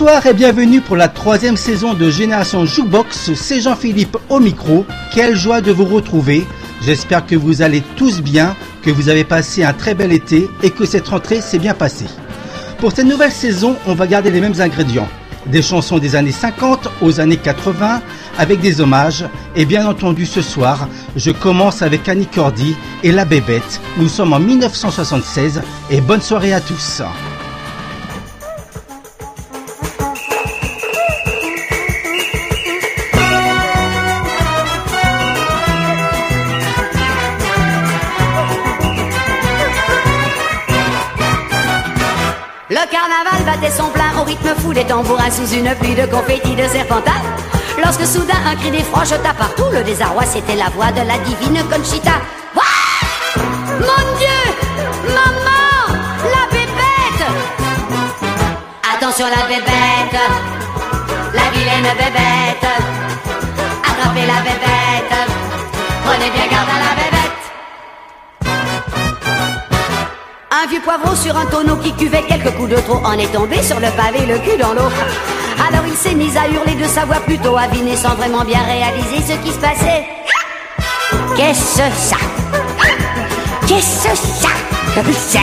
Bonsoir et bienvenue pour la troisième saison de Génération Jukebox. C'est Jean-Philippe au micro. Quelle joie de vous retrouver. J'espère que vous allez tous bien, que vous avez passé un très bel été et que cette rentrée s'est bien passée. Pour cette nouvelle saison, on va garder les mêmes ingrédients. Des chansons des années 50 aux années 80 avec des hommages. Et bien entendu ce soir, je commence avec Annie Cordy et La Bébête. Nous sommes en 1976 et bonne soirée à tous. Carnaval battait son plein au rythme fou des tambourins sous une pluie de confettis de serpentins. Lorsque soudain un cri d'effroi jeta partout le désarroi, c'était la voix de la divine Conchita. Mon Dieu Maman La bébête Attention la bébête La vilaine bébête Attrapez la bébête Prenez bien garde à la bébête Un vieux poivreau sur un tonneau qui cuvait quelques coups de trop en est tombé sur le pavé, le cul dans l'eau. Alors il s'est mis à hurler de sa voix plutôt avinée sans vraiment bien réaliser ce qui se passait. Qu'est-ce ça? Qu'est-ce ça? Que c'est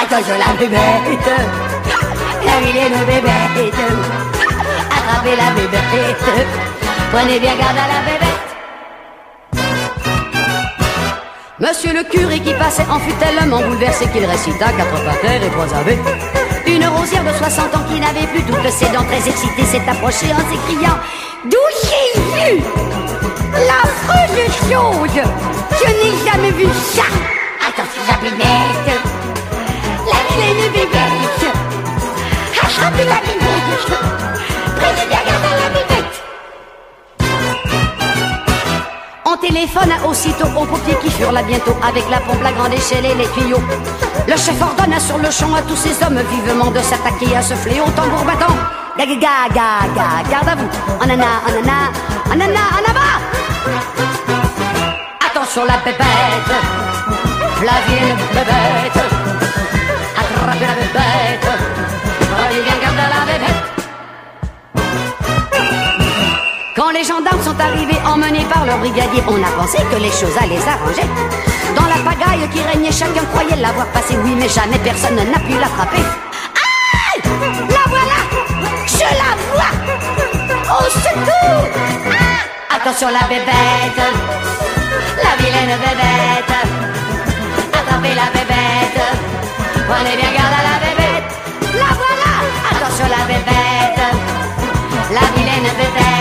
Attention la bébête. La vilaine bébête. Attrapez la bébête. Prenez bien garde à la bébête Monsieur le curé qui passait en fut tellement bouleversé qu'il récita quatre patères et trois ave. Une rosière de 60 ans qui n'avait plus toutes ses dents très excitée s'est approchée en s'écriant D'où j'ai vu l'affreuse chose Je n'ai jamais vu ça. Attention la bébête La vilaine bébête Attrapez la bébête Prenez bien téléphone aussitôt aux pompiers qui furent là bientôt avec la pompe, la grande échelle et les tuyaux. Le chef ordonna sur le champ à tous ces hommes vivement de s'attaquer à ce fléau tambour battant. Gaga gaga garde à vous. Anana, anana, anana, anaba. Attention la bébête, la vienne bébête. Attrapez la bébête, Quand les gendarmes sont arrivés emmenés par leur brigadier, on a pensé que les choses allaient s'arranger. Dans la pagaille qui régnait, chacun croyait l'avoir passé, oui, mais jamais personne n'a pu l'attraper. Ah La voilà! Je la vois! Au secours! Ah! Attention la bébête. La vilaine bébête. Attrapez la bébête. Prenez bien garde à la bébête. La voilà! Attention la bébête. La vilaine bébête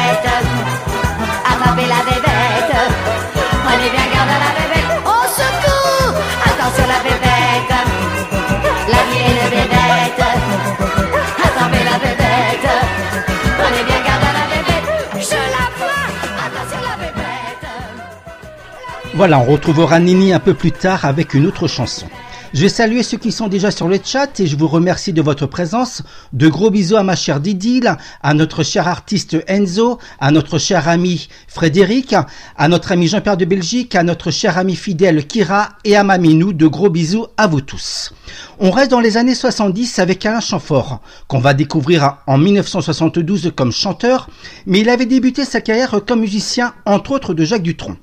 Voilà, on retrouvera Nini un peu plus tard avec une autre chanson. Je vais saluer ceux qui sont déjà sur le chat et je vous remercie de votre présence. De gros bisous à ma chère Didil, à notre cher artiste Enzo, à notre cher ami Frédéric, à notre ami Jean-Pierre de Belgique, à notre cher ami fidèle Kira et à Maminou. De gros bisous à vous tous. On reste dans les années 70 avec Alain Chamfort, qu'on va découvrir en 1972 comme chanteur, mais il avait débuté sa carrière comme musicien, entre autres de Jacques Dutronc.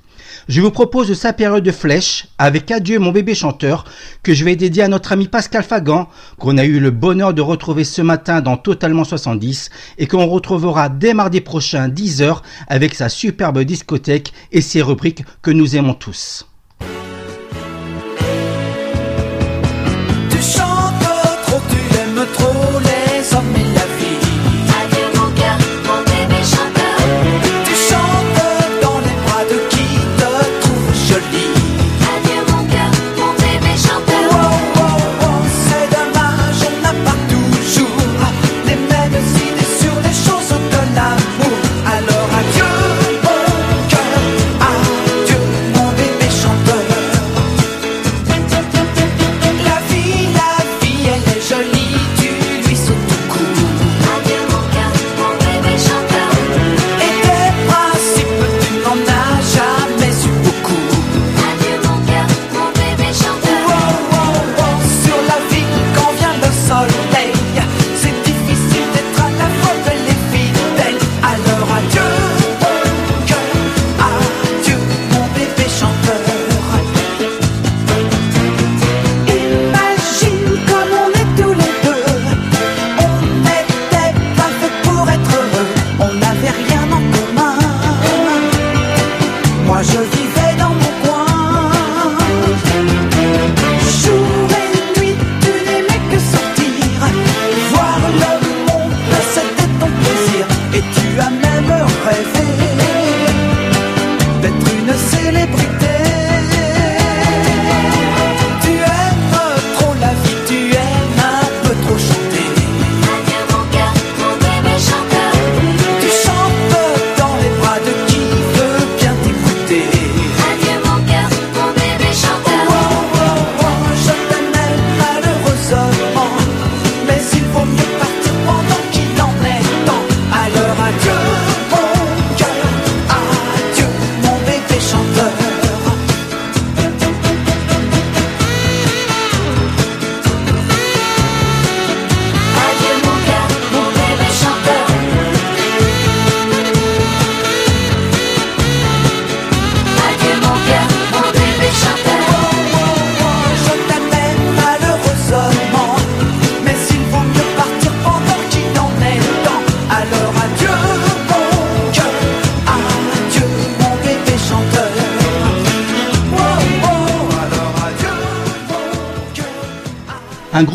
Je vous propose sa période de flèche avec Adieu mon bébé chanteur que je vais dédier à notre ami Pascal Fagan qu'on a eu le bonheur de retrouver ce matin dans Totalement 70 et qu'on retrouvera dès mardi prochain 10h avec sa superbe discothèque et ses rubriques que nous aimons tous.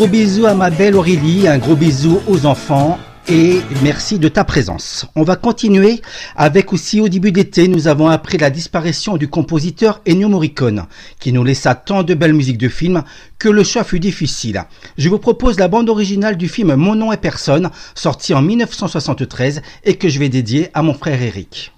Gros bisou à ma belle Aurélie, un gros bisou aux enfants et merci de ta présence. On va continuer avec aussi au début d'été, nous avons appris la disparition du compositeur Ennio Morricone, qui nous laissa tant de belles musiques de films que le choix fut difficile. Je vous propose la bande originale du film Mon nom est personne, sorti en 1973 et que je vais dédier à mon frère Eric.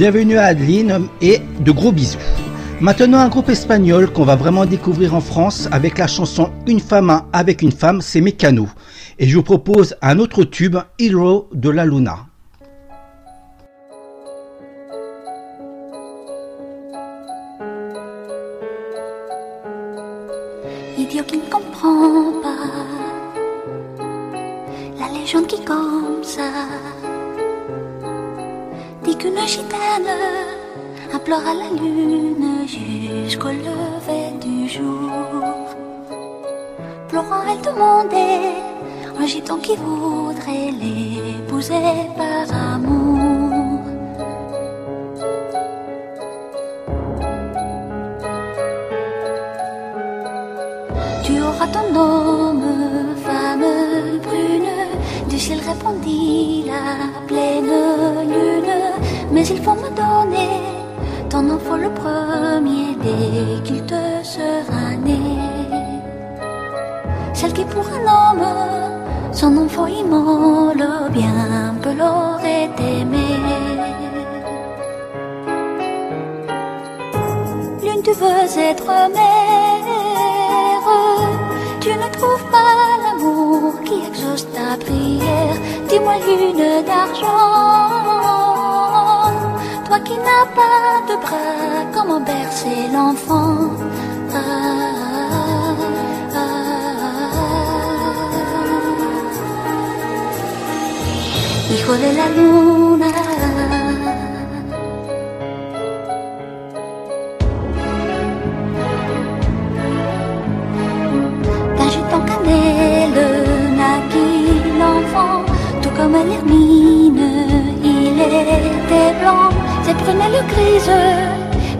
Bienvenue à Adeline et de gros bisous. Maintenant un groupe espagnol qu'on va vraiment découvrir en France avec la chanson Une femme avec une femme, c'est Mécano. Et je vous propose un autre tube, Hero de la Luna. Idiot qui ne comprend pas la légende qui comme ça dit qu'une gitane implore à la lune jusqu'au lever du jour. Pleurant, elle demandait un gitan qui voudrait l'épouser par amour. Tu auras ton homme, femme brune, du ciel répondit la pleine lune. Mais il faut me donner ton enfant le premier dès qu'il te sera né. Celle qui pour un homme, son enfant immole, bien peu l'aurait aimé. Lune, tu veux être mère, tu ne trouves pas l'amour qui exauce moi une d'argent. Toi qui n'as pas de bras, comment bercer l'enfant? Ah, ah, ah, ah. Hijo de la luna. Comme l'hermine, il était blanc, ses prunelles grises,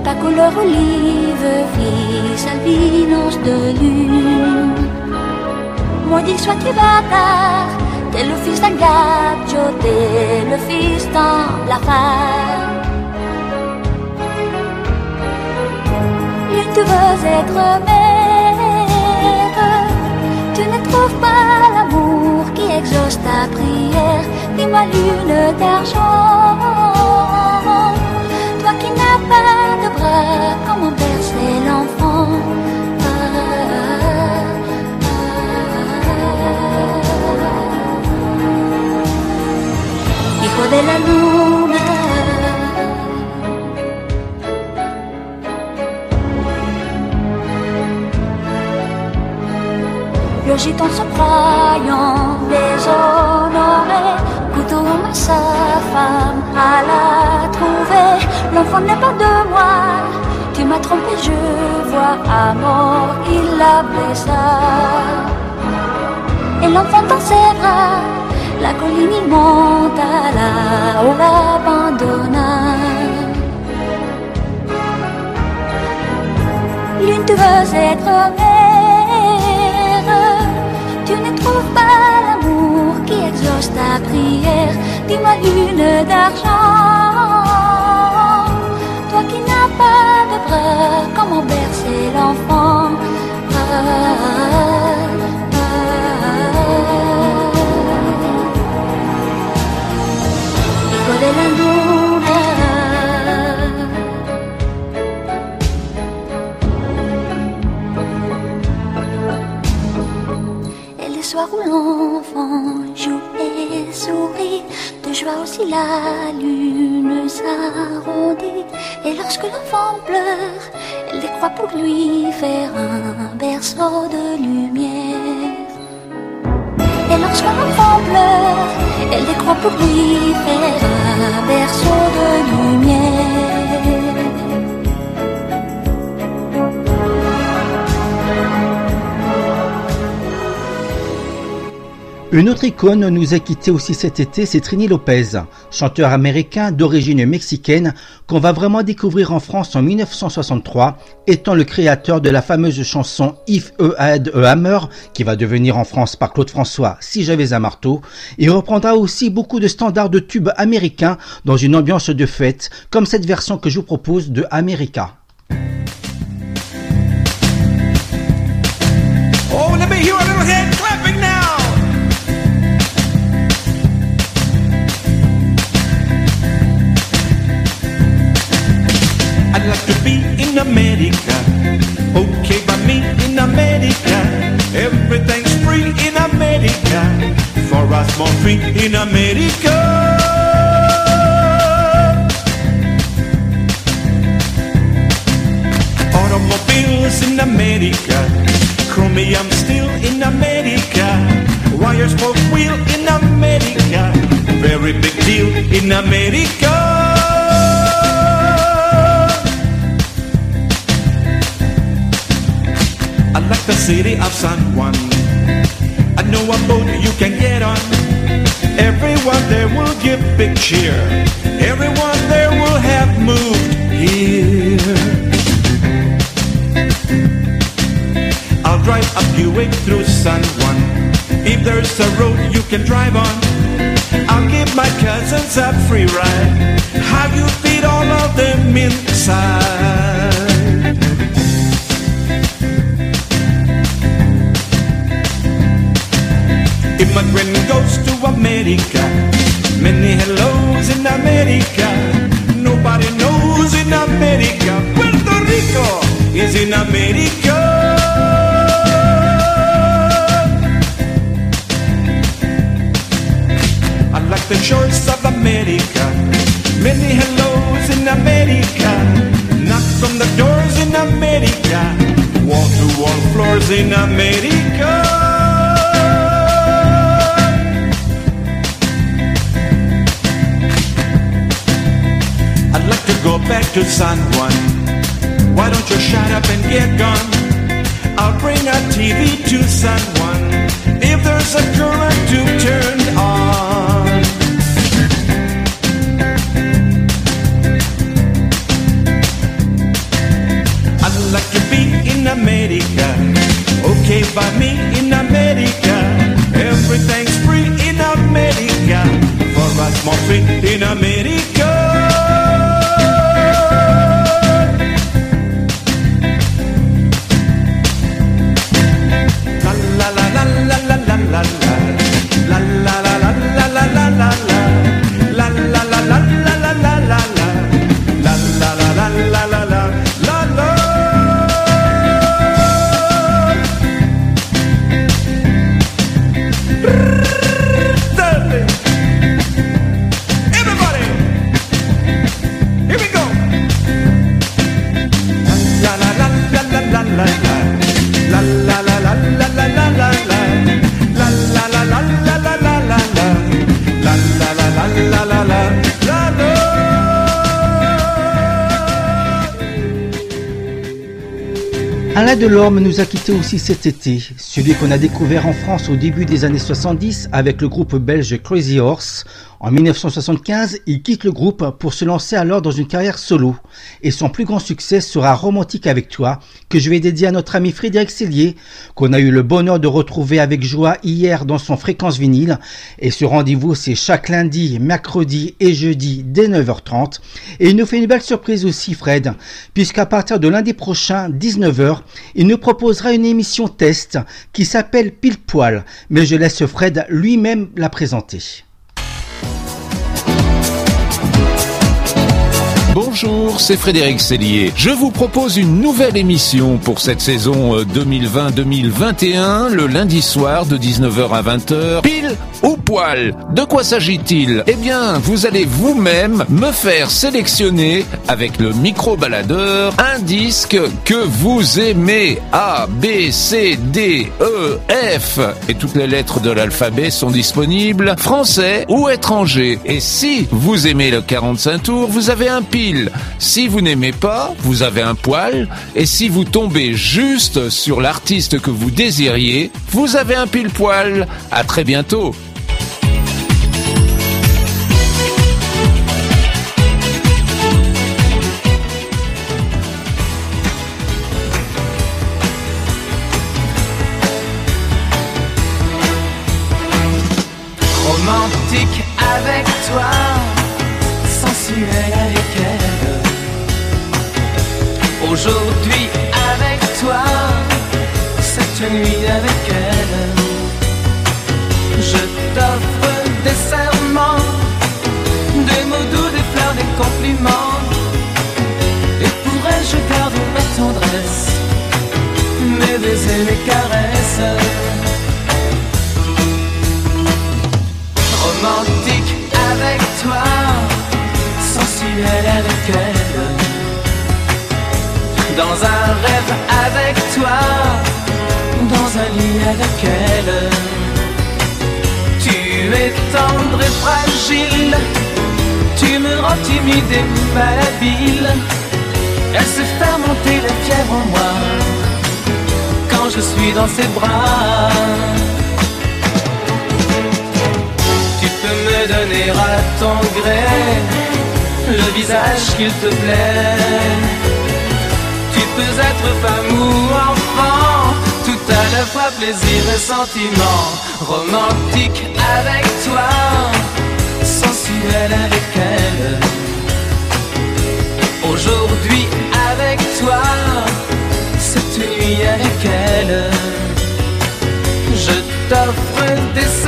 ta couleur olive, fils albinos de lune. Maudit soit-il bâtard, t'es le fils d'un gabio, t'es le fils d'un blafard. Lui, tu veux être mère, tu ne trouves pas exauce ta prière. Dis-moi lune d'argent, toi qui n'as pas de bras, comment bercer l'enfant? Hijo de la luna. Le gitan se croyant déshonoré, couteau à sa femme à la trouver. L'enfant n'est pas de moi, tu m'as trompé, je vois à mort, il la blessa. Et l'enfant dans ses bras, la colline il monta là-haut, l'abandonna. L'une tu veux être mère, pas l'amour qui exauce ta prière. Dis-moi lune d'argent, toi qui n'as pas de bras, comment bercer l'enfant? Ah, Les où l'enfant joue et sourit, de joie aussi la lune s'arrondit. Et lorsque l'enfant pleure, elle décroît pour lui faire un berceau de lumière. Et lorsque l'enfant pleure, elle décroît pour lui faire un berceau de lumière. Une autre icône nous a quitté aussi cet été, c'est Trini Lopez, chanteur américain d'origine mexicaine qu'on va vraiment découvrir en France en 1963, étant le créateur de la fameuse chanson If a Had a Hammer, qui va devenir en France par Claude François Si j'avais un marteau. Il reprendra aussi beaucoup de standards de tubes américains dans une ambiance de fête, comme cette version que je vous propose de America. America. Okay, by me in America. Everything's free in America. For us, more free in America. Automobiles in America. Chromium steel in America. Wires for wheel in America. Very big deal in America. Like the city of San Juan. I know a boat you can get on. Everyone there will give big cheer. Everyone there will have moved here. I'll drive a Buick through San Juan. If there's a road you can drive on, I'll give my cousins a free ride. How you feed all of them inside? Immigrant goes to America. Many hellos in America. Nobody knows in America. Puerto Rico is in America. I like the shores of America. Many hellos in America. Knocks on the doors in America. Wall to wall floors in America. Back to San Juan. Why don't you shut up and get gone? I'll bring a TV to San Juan if there's a current to turn on. I'd like to be in America, okay by me in America. Everything's free in America, for us more free in America. Alain Delorme nous a quittés aussi cet été, celui qu'on a découvert en France au début des années 70 avec le groupe belge Crazy Horse. En 1975, il quitte le groupe pour se lancer alors dans une carrière solo. Et son plus grand succès sera Romantique avec toi, que je vais dédier à notre ami Frédéric Cellier, qu'on a eu le bonheur de retrouver avec joie hier dans son fréquence vinyle. Et ce rendez-vous, c'est chaque lundi, mercredi et jeudi dès 9h30. Et il nous fait une belle surprise aussi, Fred, puisqu'à partir de lundi prochain, 19h, il nous proposera une émission test qui s'appelle Pile Poil. Mais je laisse Fred lui-même la présenter. Bon Bonjour, c'est Frédéric Sellier. Je vous propose une nouvelle émission pour cette saison euh, 2020-2021, le lundi soir de 19h à 20h, pile ou poil. De quoi s'agit-il? Eh bien, vous allez vous-même me faire sélectionner avec le micro-baladeur un disque que vous aimez. A, B, C, D, E, F. Et toutes les lettres de l'alphabet sont disponibles, français ou étrangers. Et si vous aimez le 45 tours, vous avez un pile. Si vous n'aimez pas, vous avez un poil. Et si vous tombez juste sur l'artiste que vous désiriez, vous avez un pile poil. À très bientôt. Dans un lit avec elle. Tu es tendre et fragile, tu me rends timide et malhabile. Elle se fait monter la fièvre en moi quand je suis dans ses bras. Tu peux me donner à ton gré le visage qu'il te plaît. Tu peux être femme ou enfant, fois plaisir et sentiment. Romantique avec toi, sensuel avec elle. Aujourd'hui avec toi, cette nuit avec elle. Je t'offre des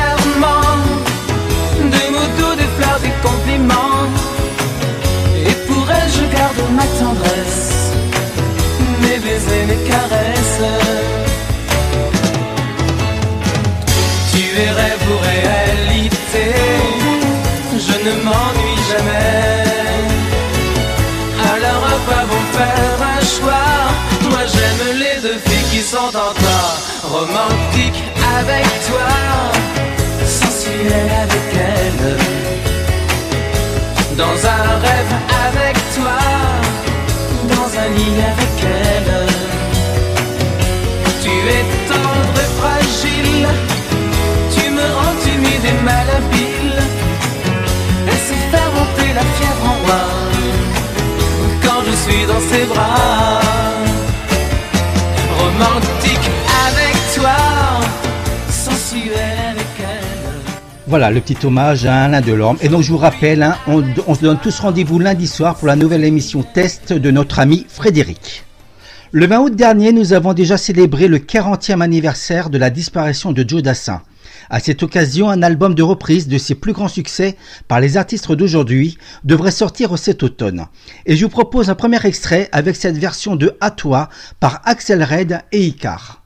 romantique avec toi, sensuel avec elle, dans un rêve avec toi, dans un lit avec elle. Tu es tendre et fragile, tu me rends timide et malhabile, elle sait faire monter la fièvre en moi quand je suis dans ses bras. Voilà le petit hommage à Alain Delorme. Et donc je vous rappelle, hein, on, se donne tous rendez-vous lundi soir pour la nouvelle émission test de notre ami Frédéric. Le 20 août dernier, nous avons déjà célébré le 40e anniversaire de la disparition de Joe Dassin. À cette occasion, un album de reprise de ses plus grands succès par les artistes d'aujourd'hui devrait sortir cet automne. Et je vous propose un premier extrait avec cette version de À toi par Axel Red et Icar.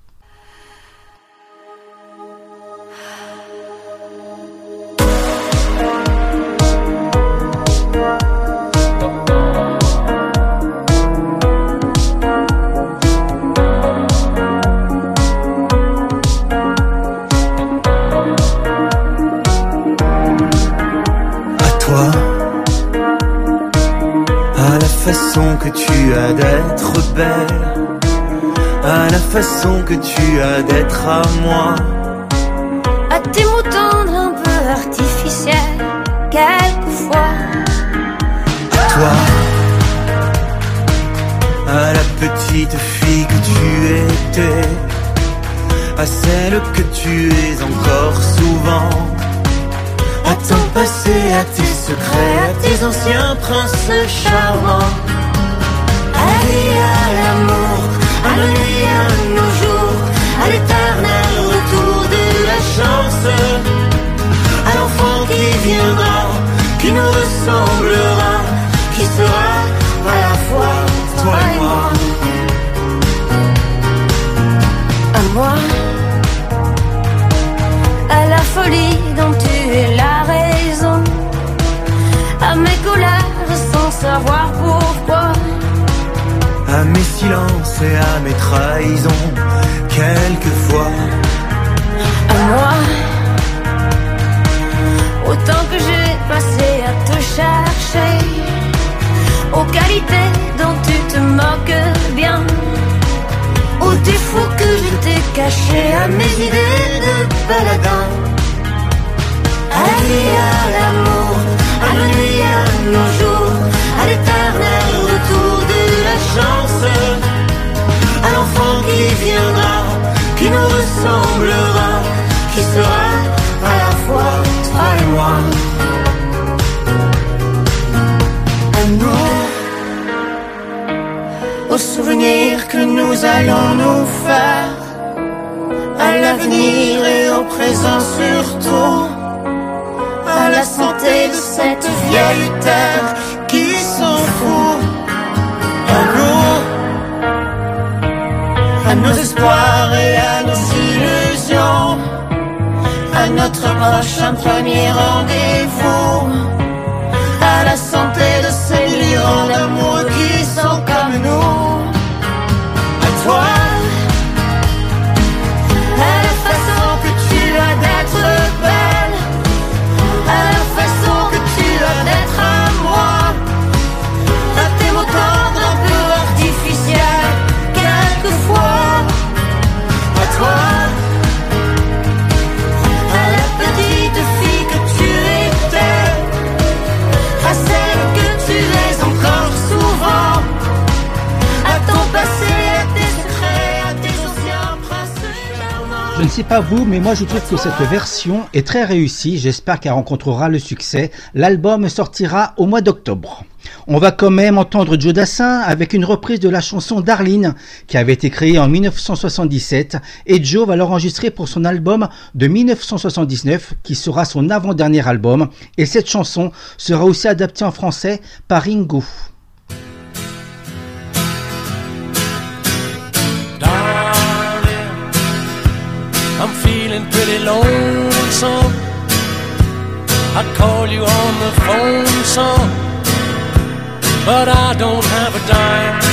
Façon que tu as d'être belle, à la façon que tu as d'être à moi, À tes mots tendres un peu artificiels, quelquefois. à toi, à la petite fille que tu étais, à celle que tu es encore souvent. Passé, à tes secrets, à tes anciens princes charmants. Vie, à l'amour, à la nuit, à nos jours, à l'éternel retour de la chance. à l'enfant qui viendra, qui nous ressemblera, qui sera à la fois toi et moi. À moi, savoir pourquoi. À mes silences et à mes trahisons, quelquefois, à moi. Autant que j'ai passé à te chercher, aux qualités dont tu te moques bien, aux défauts que je t'ai cachés, à mes idées de baladin. À la vie, à l'amour, à la nuit, à nos jours, à l'éternel retour de la chance, à l'enfant qui viendra, qui nous ressemblera, qui sera à la fois toi et moi. À nous, aux souvenirs que nous allons nous faire, à l'avenir et au présent surtout, à la santé de cette vieille terre qui s'en fout. À nous, à nos espoirs et à nos illusions, à notre prochain premier rendez-vous, à la santé de ces millions d'amour qui sont comme nous. Sais pas vous, mais moi je trouve que cette version est très réussie. J'espère qu'elle rencontrera le succès. L'album sortira au mois d'octobre. On va quand même entendre Joe Dassin avec une reprise de la chanson Darlene qui avait été créée en 1977 et Joe va l'enregistrer pour son album de 1979 qui sera son avant-dernier album et cette chanson sera aussi adaptée en français par Ringo. I call you on the phone some, but I don't have a dime.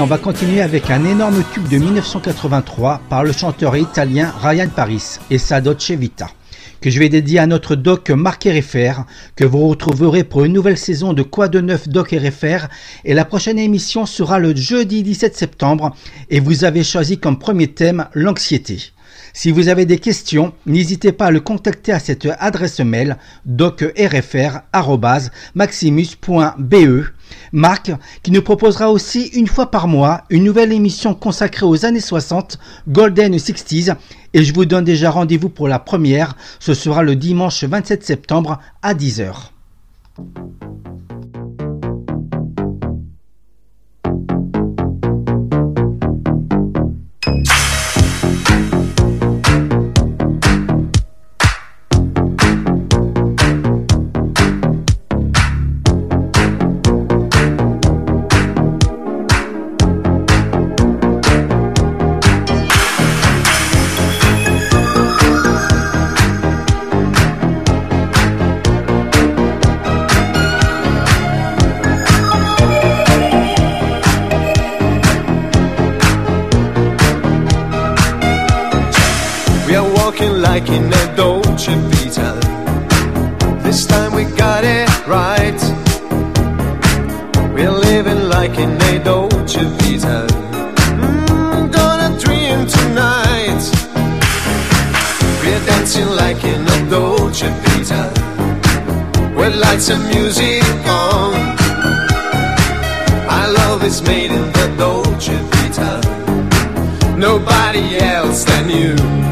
On va continuer avec un énorme tube de 1983 par le chanteur italien Ryan Paris et sa Dolce Vita, que je vais dédier à notre doc Marc RFR, que vous retrouverez pour une nouvelle saison de Quoi de neuf Doc RFR, et la prochaine émission sera le jeudi 17 septembre, et vous avez choisi comme premier thème l'anxiété. Si vous avez des questions, n'hésitez pas à le contacter à cette adresse mail docrfr.maximus.be. Marc, qui nous proposera aussi une fois par mois une nouvelle émission consacrée aux années 60, Golden 60s, et je vous donne déjà rendez-vous pour la première, ce sera le dimanche 27 septembre à 10h. nobody else than you.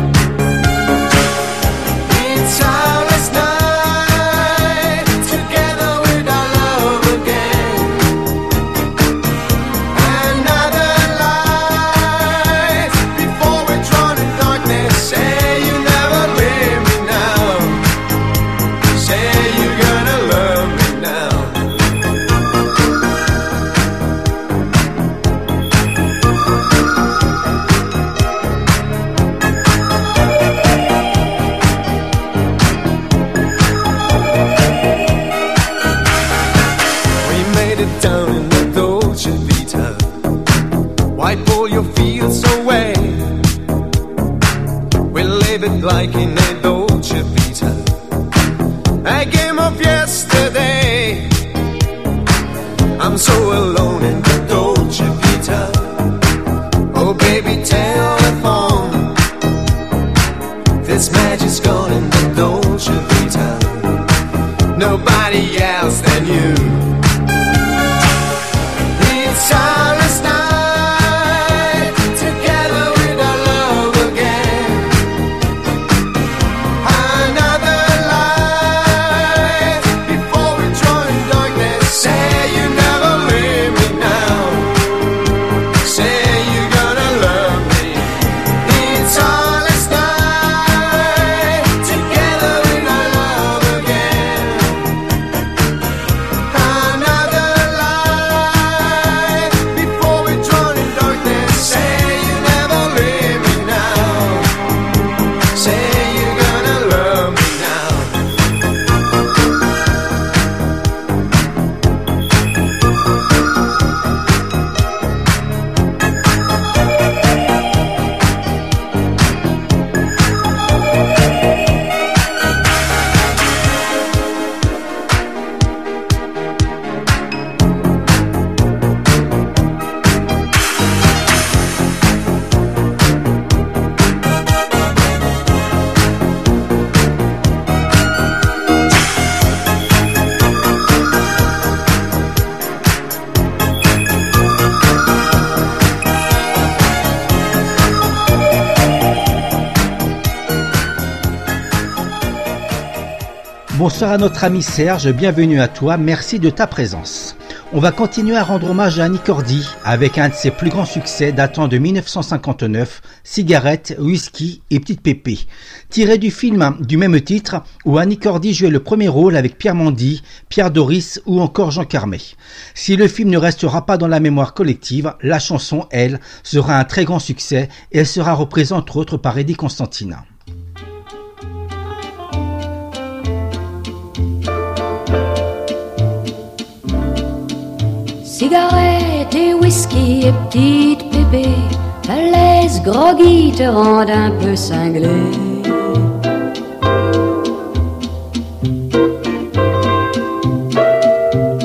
Bonsoir à notre ami Serge, bienvenue à toi, merci de ta présence. On va continuer à rendre hommage à Annie Cordy avec un de ses plus grands succès datant de 1959, Cigarette, Whisky et Petite Pépé, tiré du film du même titre où Annie Cordy jouait le premier rôle avec Pierre Mandy, Pierre Doris ou encore Jean Carmet. Si le film ne restera pas dans la mémoire collective, la chanson, elle, sera un très grand succès et elle sera représentée entre autres par Eddie Constantina. Cigarette et whisky et petite pépé, ta laisse groggy te rendent un peu cinglé.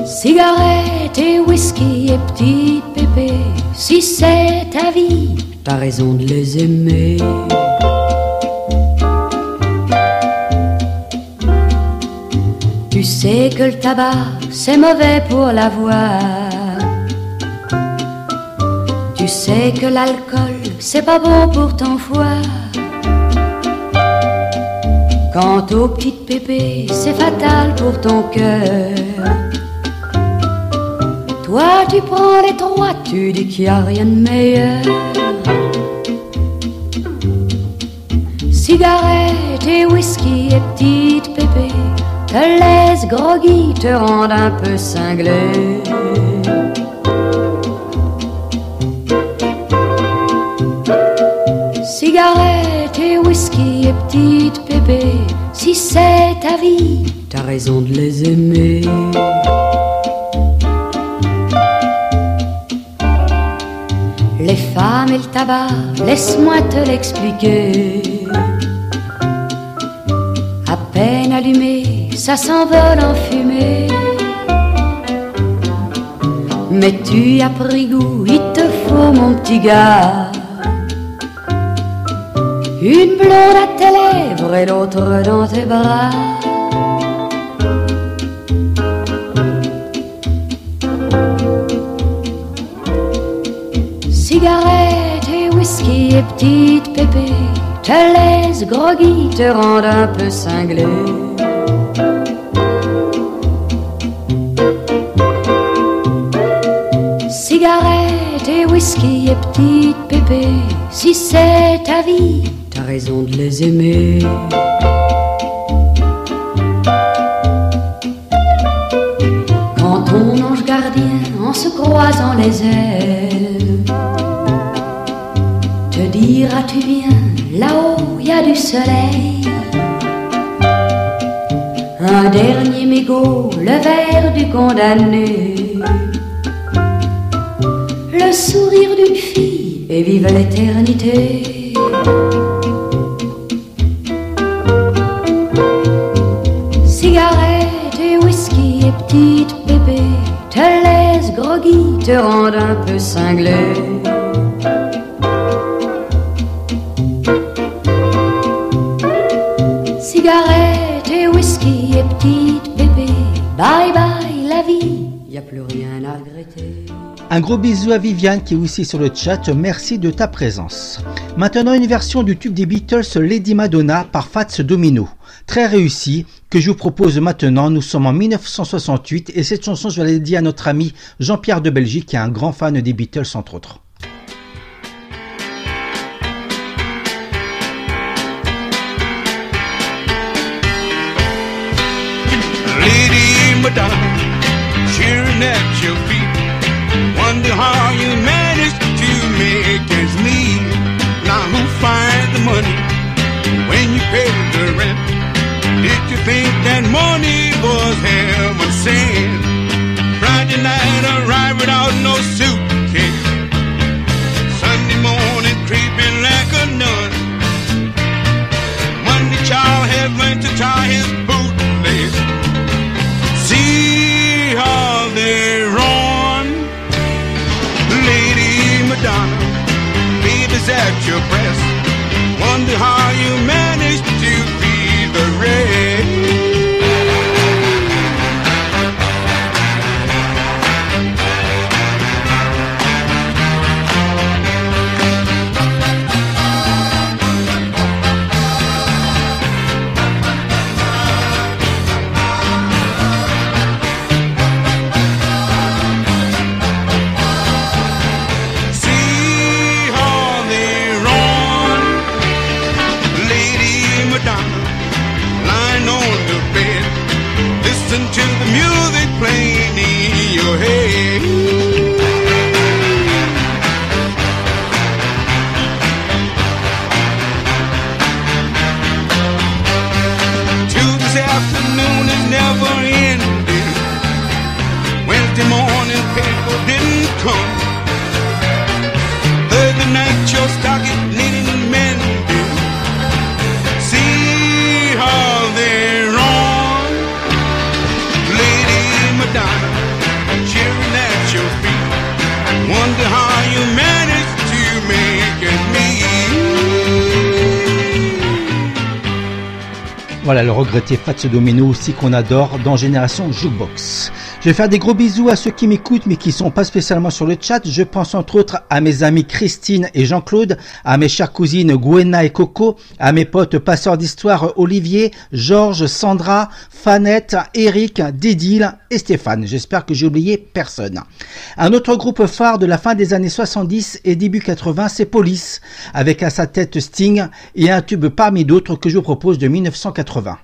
Cigarette et whisky et petite pépé, si c'est ta vie, t'as raison de les aimer. Tu sais que le tabac, c'est mauvais pour la voix. Tu sais que l'alcool, c'est pas bon pour ton foie. Quant aux petites pépées, c'est fatal pour ton cœur. Toi, tu prends les trois, tu dis qu'il n'y a rien de meilleur. Cigarette et whisky et petites pépées te laisse groggy, te rendent un peu cinglé. Cigarette et whisky et petite pépé, si c'est ta vie, t'as raison de les aimer. Les femmes et le tabac, laisse-moi te l'expliquer. À peine allumé, ça s'envole en fumée. Mais tu as pris goût, il te faut mon petit gars. Une blonde à tes lèvres et l'autre dans tes bras. Cigarette et whisky et petite pépé te laisse groggy, te rendent un peu cinglé. Cigarette et whisky et petite pépé, si c'est ta vie, raison de les aimer. Quand ton ange gardien, en se croisant les ailes, te dira tu viens, là-haut y a du soleil. Un dernier mégot, le verre du condamné, le sourire d'une fille et vive l'éternité. Un gros bisou à Viviane qui est aussi sur le chat, merci de ta présence. Maintenant une version du tube des Beatles Lady Madonna par Fats Domino, très réussi, que je vous propose maintenant. Nous sommes en 1968 et cette chanson je vais la dédier à notre ami Jean-Pierre de Belgique qui est un grand fan des Beatles entre autres. Lady Madonna, cheering at your feet. Wonder how you managed to make ends meet. Now who finds the money when you pay the rent? Did you think that money was heaven sent? Friday night arrived without no suitcase. Sunday morning creeping like a nun. Monday child had learned to tie his bootlace. See how they run, Lady Madonna, baby's at your breast. Wonder how to the music. Voilà le regretté Fats Domino aussi qu'on adore dans Génération Jukebox. Je vais faire des gros bisous à ceux qui m'écoutent mais qui sont pas spécialement sur le chat. Je pense entre autres à mes amis Christine et Jean-Claude, à mes chères cousines Gwena et Coco, à mes potes passeurs d'histoire Olivier, Georges, Sandra, Fanette, Eric, Dédile et Stéphane. J'espère que j'ai oublié personne. Un autre groupe phare de la fin des années 70 et début 80, c'est Police, avec à sa tête Sting et un tube parmi d'autres que je vous propose de 1980.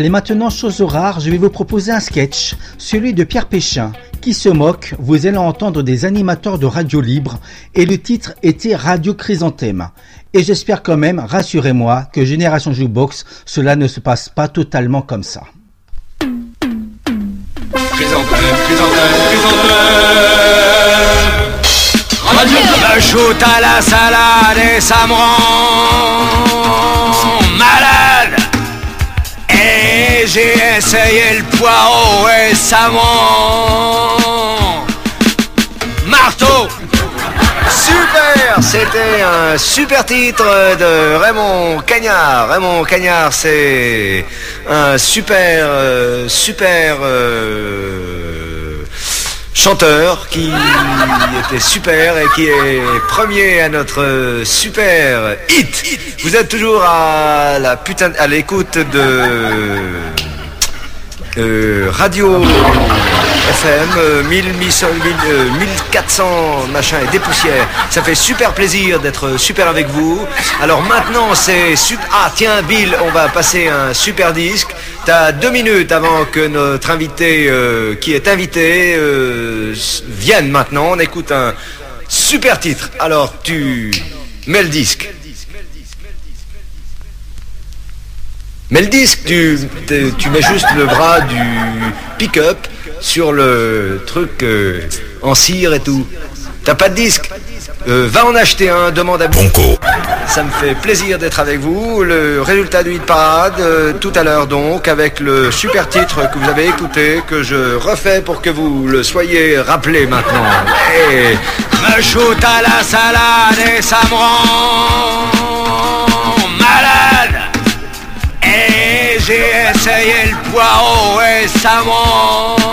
Allez, maintenant, chose rare, je vais vous proposer un sketch, celui de Pierre Péchin, qui se moque, vous allez entendre des animateurs de radio libre, et le titre était Radio Chrysanthème. Et j'espère quand même, rassurez-moi, que Génération Jukebox, cela ne se passe pas totalement comme ça. Chrysanthème, à la salade et ça me rend malade j'ai essayé le poireau savon. Marteau, super un super titre de Raymond Cagnard. Raymond Cagnard, c'est un super, euh, super euh, chanteur qui était super et qui est premier à notre super hit. Vous êtes toujours à la putain, à l'écoute de euh, Radio FM, euh, 1000, 1000, euh, 1400 machin et des poussières. Ça fait super plaisir d'être super avec vous. Alors maintenant c'est super... Ah tiens Bill, on va passer un super disque. Deux minutes avant que notre invité euh, qui est invité euh, vienne maintenant. On écoute un super titre. Alors tu mets le disque. Mais le disque, tu, tu mets juste le bras du pick-up sur le truc euh, en cire et tout. T'as pas de disque? Euh, Va en acheter un, demande à Bonco. Ça me fait plaisir d'être avec vous. Le résultat du hit parade, euh, tout à l'heure donc, avec le super titre que vous avez écouté, que je refais pour que vous le soyez rappelé maintenant. Et me shoot à la salade et ça me rend malade. Et j'ai essayé le poireau et ça m'en...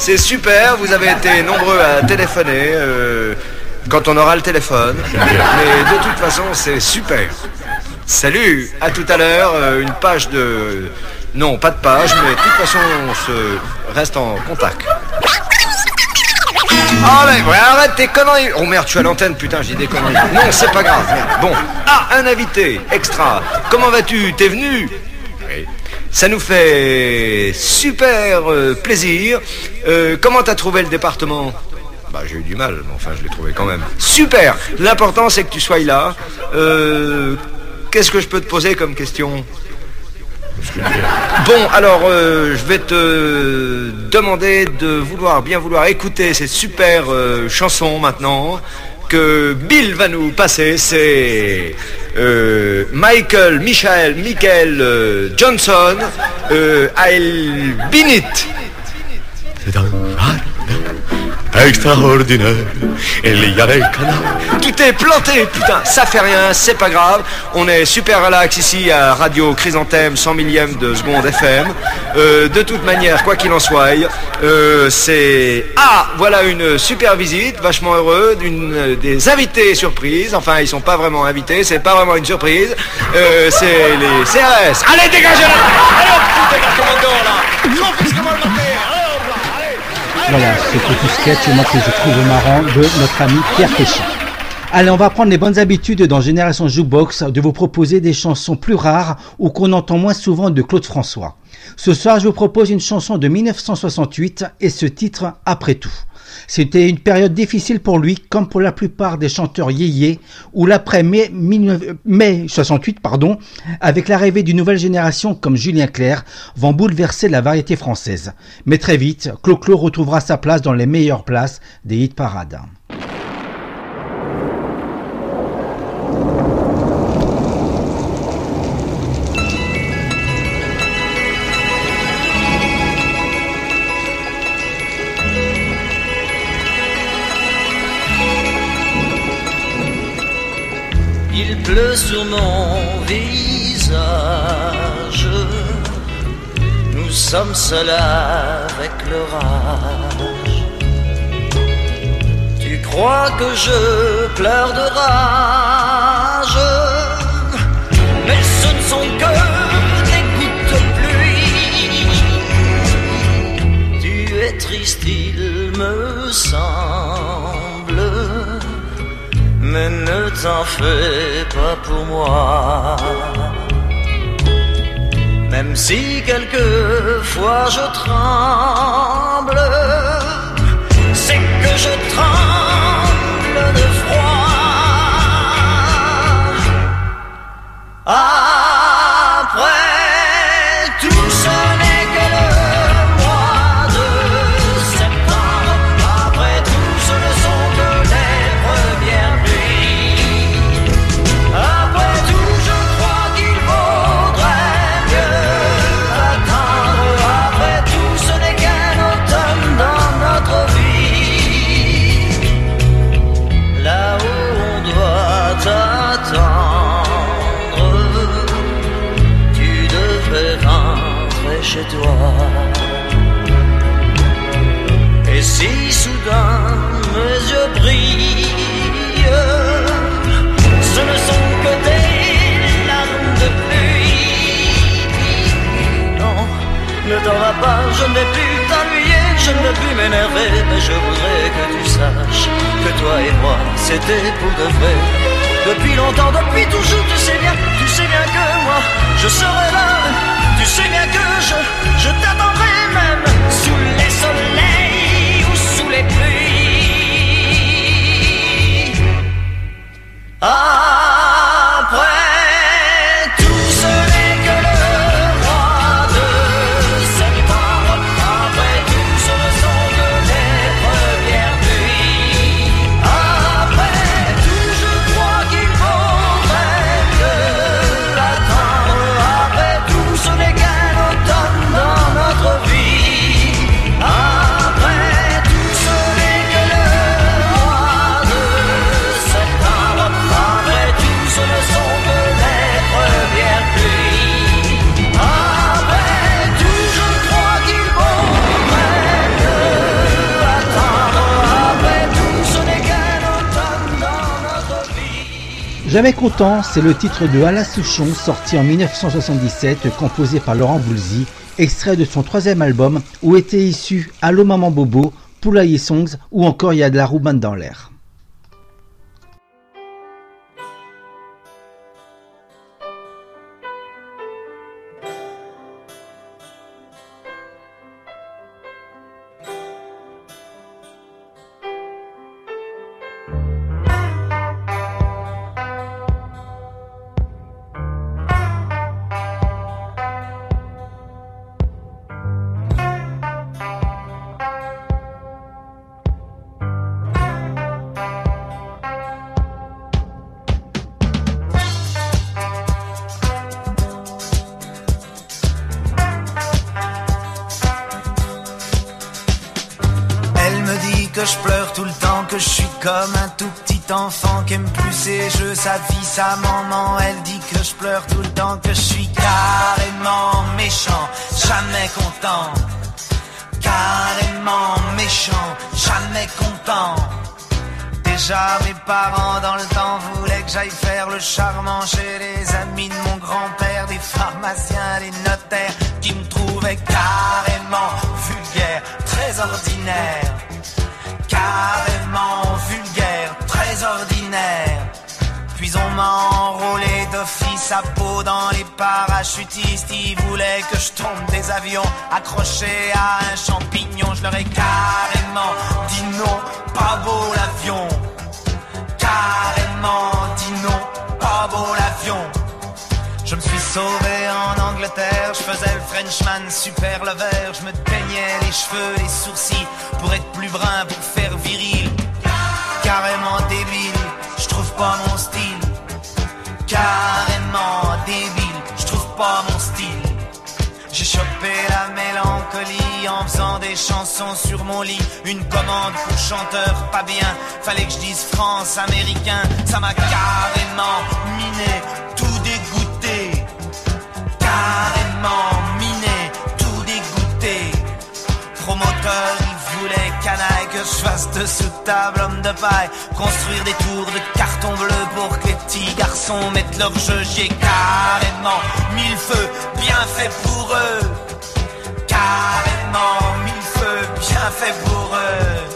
C'est super, vous avez été nombreux à téléphoner euh, quand on aura le téléphone. Mais de toute façon, c'est super. Salut, à tout à l'heure, euh, une page de... Non, pas de page, mais de toute façon, on se reste en contact. Ouais, arrête tes conneries Oh merde, tu à l'antenne, putain, j'ai des conneries. Non, c'est pas grave. Bon, ah, un invité, extra. Comment vas-tu? T'es venu? Ça nous fait super euh, plaisir. Euh, comment t'as trouvé le département? Bah j'ai eu du mal, mais enfin je l'ai trouvé quand même. Super L'important c'est que tu sois là. Euh, Qu'est-ce que je peux te poser comme question? Bon, alors euh, je vais te demander de vouloir bien vouloir écouter cette super chanson maintenant que Bill va nous passer. C'est euh, Michael, Michael, Michael euh, Johnson, euh, I'll Been It. C'est un extraordinaire. Il y a des canards. Tu t'es planté, putain, ça fait rien, c'est pas grave. On est super relax ici à Radio Chrysanthème 100 millième de seconde FM. Euh, de toute manière, quoi qu'il en soit, euh, c'est... Ah, voilà une super visite, vachement heureux, d'une des invités surprises. Enfin, ils sont pas vraiment invités, c'est pas vraiment une surprise. Euh, c'est les CRS. Allez, dégagez là? Allez, putain, la commando là Voilà ce petit sketch moi que je trouve marrant de notre ami Pierre Péchin. Allez, on va prendre les bonnes habitudes dans Génération Jukebox de vous proposer des chansons plus rares ou qu'on entend moins souvent de Claude François. Ce soir, je vous propose une chanson de 1968 et ce titre Après tout. C'était une période difficile pour lui, comme pour la plupart des chanteurs yéyés, où l'après mai, 19 mai 68, pardon, avec l'arrivée d'une nouvelle génération comme Julien Clerc, vont bouleverser la variété française. Mais très vite, Clo-Clo retrouvera sa place dans les meilleures places des hit parades. Il pleut sur mon visage. Nous sommes seuls avec le rage. Tu crois que je pleure de rage, mais ce ne sont que des gouttes de pluie. Tu es triste, il me semble mais ne t'en fais pas pour moi. Même si quelquefois je tremble, c'est que je tremble de froid. Après je ne plus m'énerver, mais je voudrais que tu saches que toi et moi, c'était pour de vrai. Depuis longtemps, depuis toujours, tu sais bien, tu sais bien que moi, je serai là. Tu sais bien que je, je t'attendrai même sous les soleils ou sous les pluies. Après Jamais content, c'est le titre de Alain Souchon sorti en 1977, composé par Laurent Boulzy, extrait de son troisième album où étaient issus Allô Maman Bobo, Poulailler Songs ou encore Il y a de la roubane dans l'air. Sa maman. Elle dit que je pleure tout le temps, que je suis carrément méchant, jamais content. Carrément méchant, jamais content. Déjà mes parents dans le temps voulaient que j'aille faire le charmant chez les amis de mon grand-père, des pharmaciens, des notaires qui me trouvaient carrément vulgaire, très ordinaire. Carrément Puis on m'a enrôlé d'office à peau dans les parachutistes. Ils voulaient que je tombe des avions accrochés à un champignon. Je leur ai carrément dit non, pas beau l'avion. Carrément dit non, pas beau l'avion. Je me suis sauvé en Angleterre, je faisais le Frenchman super lover, je me peignais les cheveux, les sourcils pour être plus brun, pour faire viril. Carrément débile, je trouve pas mon style. Carrément débile, je trouve pas mon style. J'ai chopé la mélancolie en faisant des chansons sur mon lit. Une commande pour chanteur pas bien. Fallait que je dise France américain. Ça m'a carrément miné, tout dégoûté. Carrément miné, tout dégoûté. Promoteur, il voulait canaille que je fasse de sous table homme de paille. Construire des tours de carton bleu pour que les petits garçons mettent leur jeu. J'ai carrément mille feux, bien fait pour eux. Carrément mille feux, bien fait pour eux.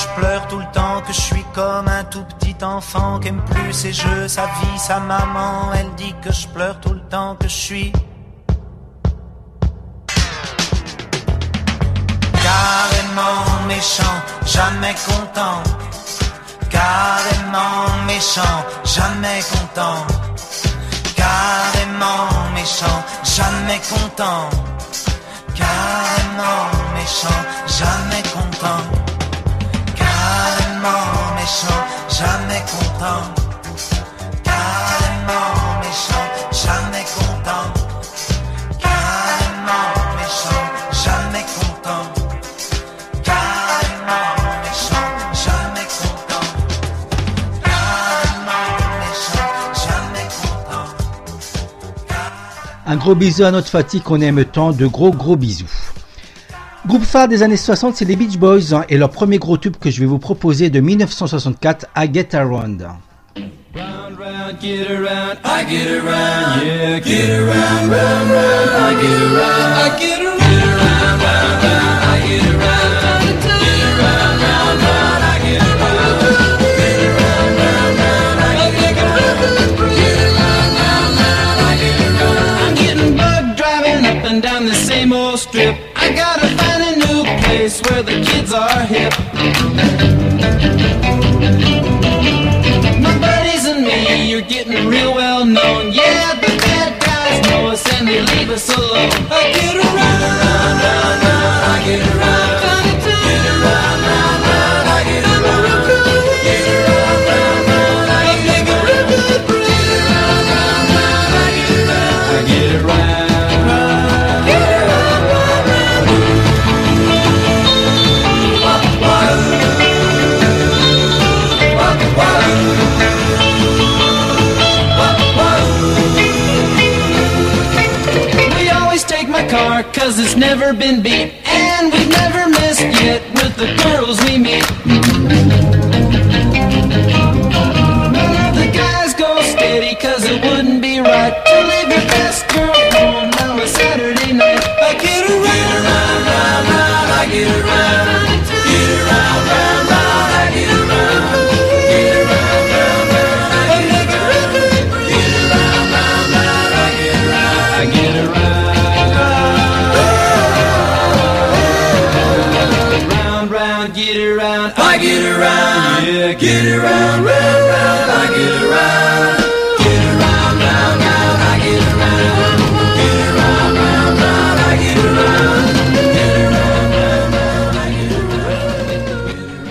Je pleure tout le temps, que je suis comme un tout petit enfant qui aime plus ses jeux, sa vie, sa maman. Elle dit que je pleure tout le temps, que je suis carrément méchant, jamais content. Carrément méchant, jamais content. Carrément méchant, jamais content. Carrément méchant, jamais content. Un gros bisou à notre fatigue qu'on aime tant, de gros gros bisous. Groupe phare des années 60, c'est les Beach Boys hein, et leur premier gros tube que je vais vous proposer de 1964, I Get Around. Round, round, get around, I get around, yeah, get around, round, round, I get around, I get around, get around, round, round, I get around, where the kids are hip. My buddies and me, you're getting real well known. Yeah, the bad guys know us and they leave us alone. I never been beat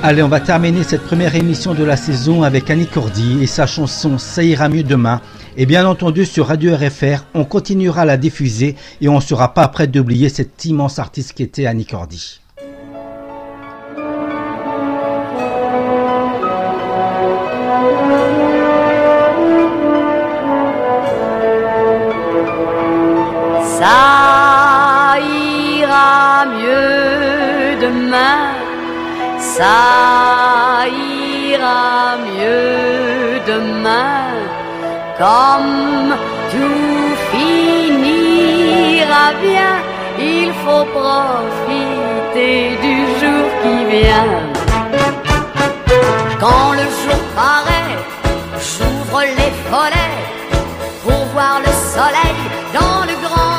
Allez, on va terminer cette première émission de la saison avec Annie Cordy et sa chanson Ça ira mieux demain. Et bien entendu, sur Radio RFR, on continuera à la diffuser et on ne sera pas prêt d'oublier cet immense artiste qui était Annie Cordy. Ça ira mieux demain, ça ira mieux demain, comme tout finira bien, il faut profiter du jour qui vient. Quand le jour paraît, j'ouvre les volets pour voir le soleil dans le grand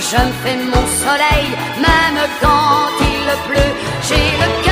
je me fais mon soleil même quand il pleut. J'ai le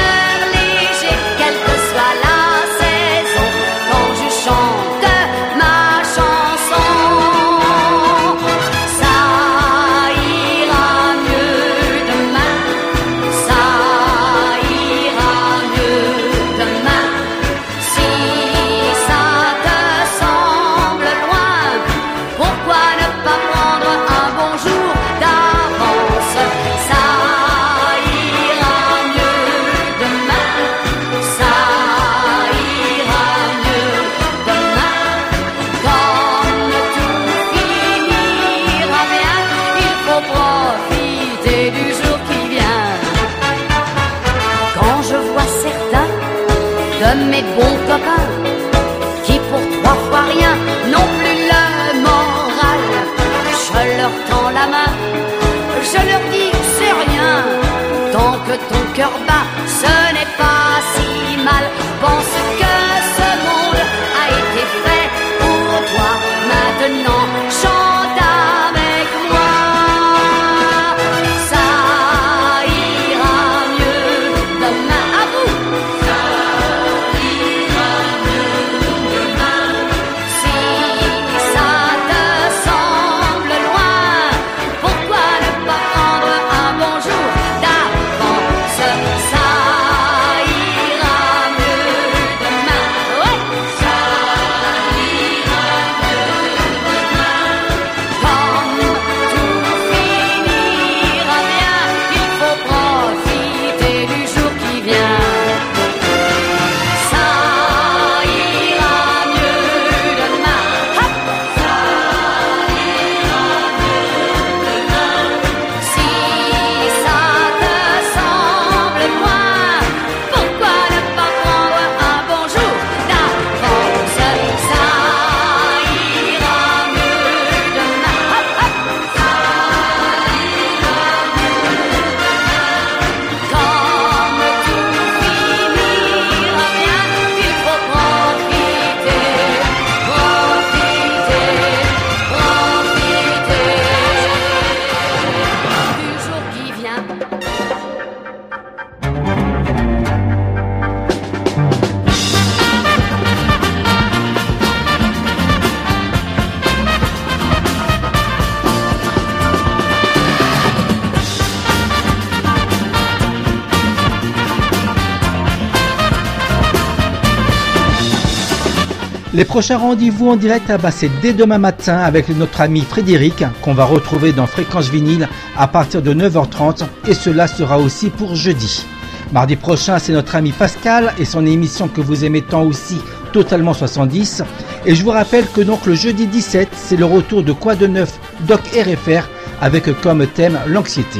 Les prochains rendez-vous en direct, ah bah, c'est dès demain matin avec notre ami Frédéric qu'on va retrouver dans Fréquence Vinyle à partir de 9h30 et cela sera aussi pour jeudi. Mardi prochain, c'est notre ami Pascal et son émission que vous aimez tant aussi, Totalement 70. Et je vous rappelle que donc le jeudi 17, c'est le retour de Quoi de Neuf Doc RFR avec comme thème l'anxiété.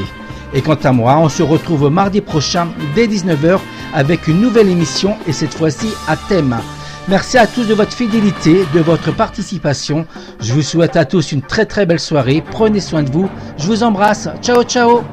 Et quant à moi, on se retrouve mardi prochain dès 19h avec une nouvelle émission et cette fois-ci à thème. Merci à tous de votre fidélité, de votre participation. Je vous souhaite à tous une très très belle soirée. Prenez soin de vous. Je vous embrasse. Ciao ciao